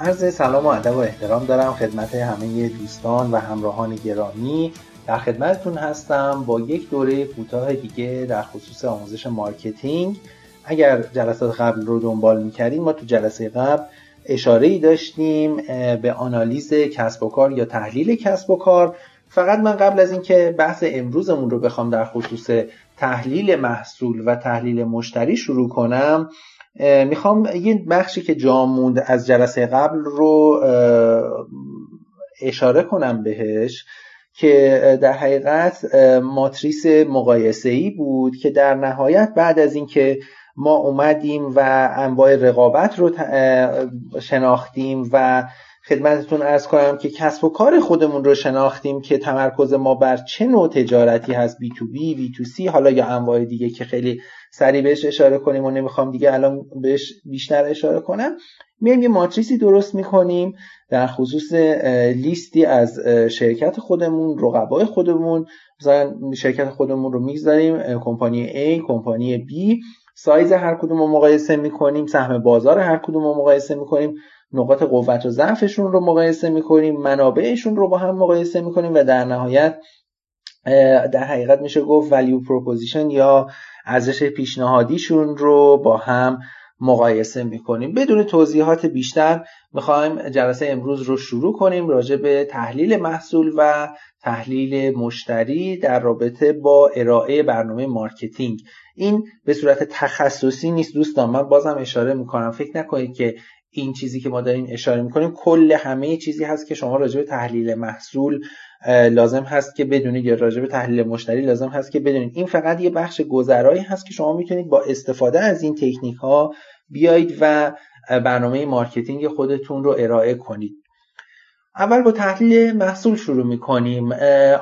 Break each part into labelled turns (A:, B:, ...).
A: عرض سلام و ادب و احترام دارم خدمت همه دوستان و همراهان گرامی. در خدمتتون هستم با یک دوره کوتاه دیگه در خصوص آموزش marketing. اگر جلسات قبل رو دنبال می‌کردیم ما تو جلسه قبل اشاره ای داشتیم به آنالیز کسب و کار یا تحلیل کسب و کار. فقط من قبل از اینکه بحث امروزمون رو بخوام در خصوص تحلیل محصول و تحلیل مشتری شروع کنم می‌خوام یه بخشی که جا موند از جلسه قبل رو اشاره کنم بهش که در حقیقت ماتریس مقایسه ای بود که در نهایت بعد از اینکه ما اومدیم و انواع رقابت رو شناختیم و خدمتتون ارز کنم که کسب و کار خودمون رو شناختیم که تمرکز ما بر چه نوع تجارتی هست بی تو بی بی تو سی حالا یا انواع دیگه که خیلی سریع بهش اشاره کنیم و نمی‌خوام دیگه الان بهش بیشتر اشاره کنم. میایم یه ماتریسی درست می‌کنیم در خصوص لیستی از شرکت خودمون رقبای خودمون. مثلا شرکت خودمون رو می‌گذاریم کمپانی A کمپانی B. سایز هر کدوم رو مقایسه می‌کنیم سهم بازار هر کدوم رو مقایسه می‌کنیم. نقاط قوت و ضعفشون رو مقایسه می‌کنیم منابعشون رو با هم مقایسه می‌کنیم و در نهایت در حقیقت میشه گفت value proposition یا ارزش پیشنهادیشون رو با هم مقایسه می‌کنیم. بدون توضیحات بیشتر می‌خوایم جلسه امروز رو شروع کنیم راجع به تحلیل محصول و تحلیل مشتری در رابطه با ارائه برنامه marketing. این به صورت تخصصی نیست دوستان من بازم اشاره می‌کنم. فکر نکنید که این چیزی که ما داریم اشاره می‌کنیم کل همه چیزی هست که شما راجع به تحلیل محصول لازم هست که بدونید یا راجع به تحلیل مشتری لازم هست که بدونید. این فقط یه بخش گذرایی هست که شما می‌تونید با استفاده از این تکنیک ها بیایید و برنامه marketing خودتون رو ارائه کنید. اول با تحلیل محصول شروع می‌کنیم.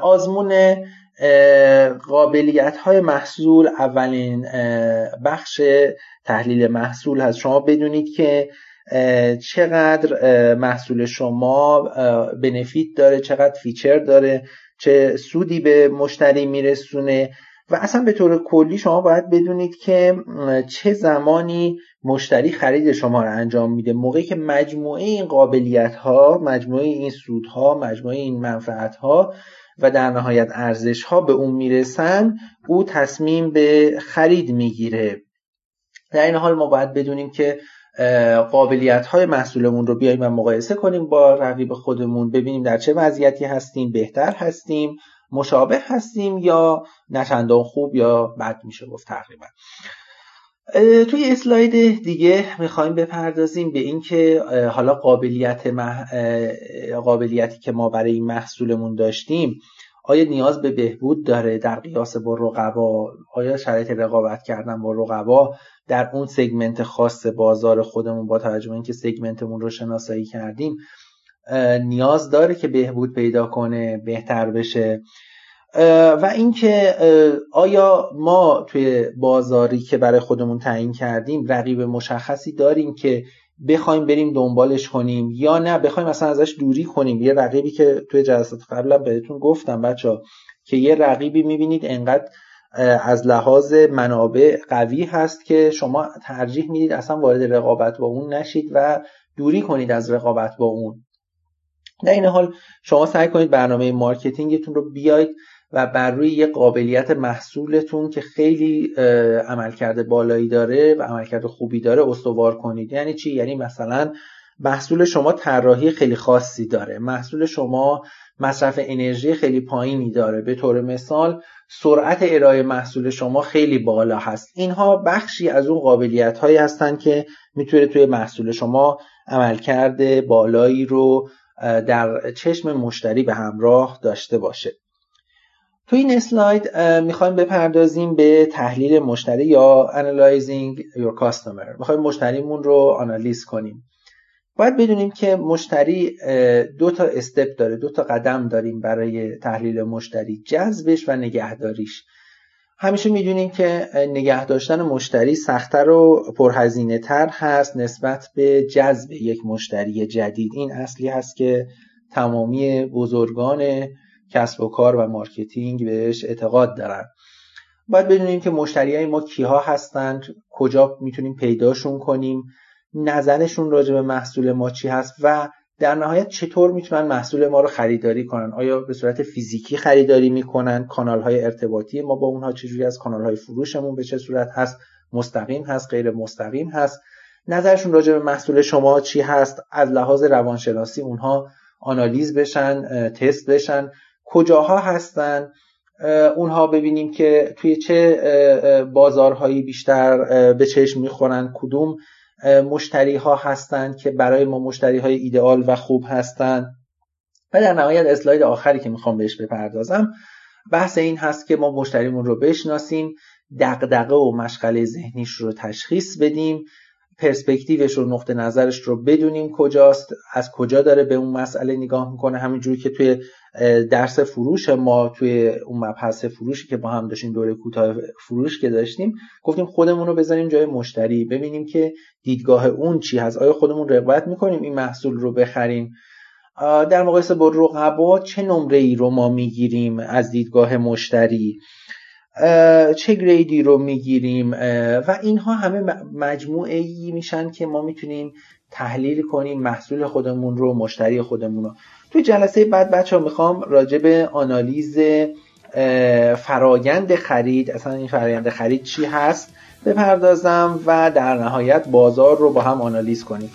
A: آزمون قابلیت های محصول. اولین بخش تحلیل محصول هست. شما بدونید که چقدر محصول شما بنفیت داره چقدر فیچر داره چه سودی به مشتری میرسونه و اصلا به طور کلی شما باید بدونید که چه زمانی مشتری خرید شما رو انجام میده. موقعی که مجموعه این قابلیت ها مجموعه این سودها مجموعه این منفعت ها و در نهایت ارزش ها به اون می‌رسن او تصمیم به خرید می‌گیره. در این حال ما باید بدونیم که قابلیت های محصولمون رو بیایم و مقایسه کنیم با رقیب خودمون ببینیم در چه وضعیتی هستیم بهتر هستیم مشابه هستیم یا نچندان خوب یا بد میشه گفت تقریبا. توی اسلاید دیگه می‌خوایم بپردازیم به اینکه حالا قابلیت قابلیتی که ما برای محصولمون داشتیم آیا نیاز به بهبود داره در قیاس با رقبا؟ آیا شرایط رقابت کردن با رقبا در اون سگمنت خاص بازار خودمون با توجه به اینکه سگمنتمون رو شناسایی کردیم نیاز داره که بهبود پیدا کنه بهتر بشه؟ و اینکه آیا ما توی بازاری که برای خودمون تعیین کردیم رقیب مشخصی داریم که بخوایم بریم دنبالش کنیم یا نه؟ بخوایم مثلا ازش دوری کنیم. یه رقیبی که توی جلسات قبلا بهتون گفتم بچه که یه رقیبی می‌بینید انقدر از لحاظ منابع قوی هست که شما ترجیح می‌دید اصلا وارد رقابت با اون نشید و دوری کنید از رقابت با اون. در این حال شما سعی کنید برنامه مارکتینگتون رو بیاید و بر روی یه قابلیت محصولتون که خیلی عملکرد بالایی داره و عملکرد خوبی داره استوار کنید. یعنی چی؟ یعنی مثلا محصول شما طراحی خیلی خاصی داره. محصول شما مصرف انرژی خیلی پایینی داره. به طور مثال سرعت ارائه محصول شما خیلی بالا هست. اینها بخشی از اون قابلیت هایی هستند که می‌تونه توی محصول شما عملکرد بالایی رو در چشم مشتری به همراه داشته باشه. تو این اسلاید می‌خوایم بپردازیم به تحلیل مشتری یا analyzing your customer. می‌خوایم مشتریمون رو آنالیز کنیم. باید بدونیم که مشتری دو تا step داره دو تا قدم داریم برای تحلیل مشتری جذبش و نگهداریش. همیشه می‌دونیم که نگه داشتن مشتری سختتر و پرهزینه تر هست نسبت به جذب یک مشتری جدید. این اصلی هست که تمامی بزرگان کسب و کار و marketing بهش اعتقاد دارن. باید بدونیم که مشتری های ما کیها هستند کجا می‌تونیم پیداشون کنیم نظرشون راجع به محصول ما چی هست و در نهایت چطور می‌تونن محصول ما رو خریداری کنن؟ آیا به صورت فیزیکی خریداری می‌کنن؟ کانال های ارتباطی ما با اونها چجوری از کانال های فروشمون به چه صورت هست؟ مستقیم هست غیر مستقیم هست؟ نظرشون راجع به محصول شما چی هست؟ از لحاظ روانشناسی اونها آنالیز بشن تست بشن. کجاها هستن اونها ببینیم که توی چه بازارهایی بیشتر به چشم می‌خورن کدوم مشتری ها هستند که برای ما مشتری های ایدئال و خوب هستند و در نهایت اسلاید آخری که می‌خوام بهش بپردازم بحث این هست که ما مشتریمون رو بشناسیم دقدقه و مشغله ذهنیش رو تشخیص بدیم. پرسپکتیوش رو نقطه نظرش رو بدونیم کجاست از کجا داره به اون مسئله نگاه می‌کنه. همینجوری که توی درس فروش ما توی اون مبحث فروشی که با هم داشتیم دوره کوتاه فروش که داشتیم گفتیم خودمون رو بذاریم جای مشتری. ببینیم که دیدگاه اون چی هست. آیا خودمون رغبت می‌کنیم این محصول رو بخریم؟ در مقایسه با رقبا چه نمره ای رو ما می‌گیریم از دیدگاه مشتری؟ چه گریدی رو می‌گیریم؟ و اینها همه مجموعه ای میشن که ما می‌تونیم تحلیل کنیم محصول خودمون رو مشتری خودمون رو. توی جلسه بعد بچه ها می‌خوام راجع به آنالیز فرایند خرید اصلا این فرایند خرید چی هست بپردازم و در نهایت بازار رو با هم آنالیز کنیم.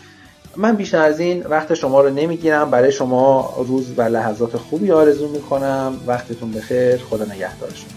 A: من بیشتر از این وقت شما رو نمی‌گیرم. برای شما روز و لحظات خوبی آرزو می‌کنم. وقتتون بخیر. خدا نگهدارشون